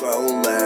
Rollin'.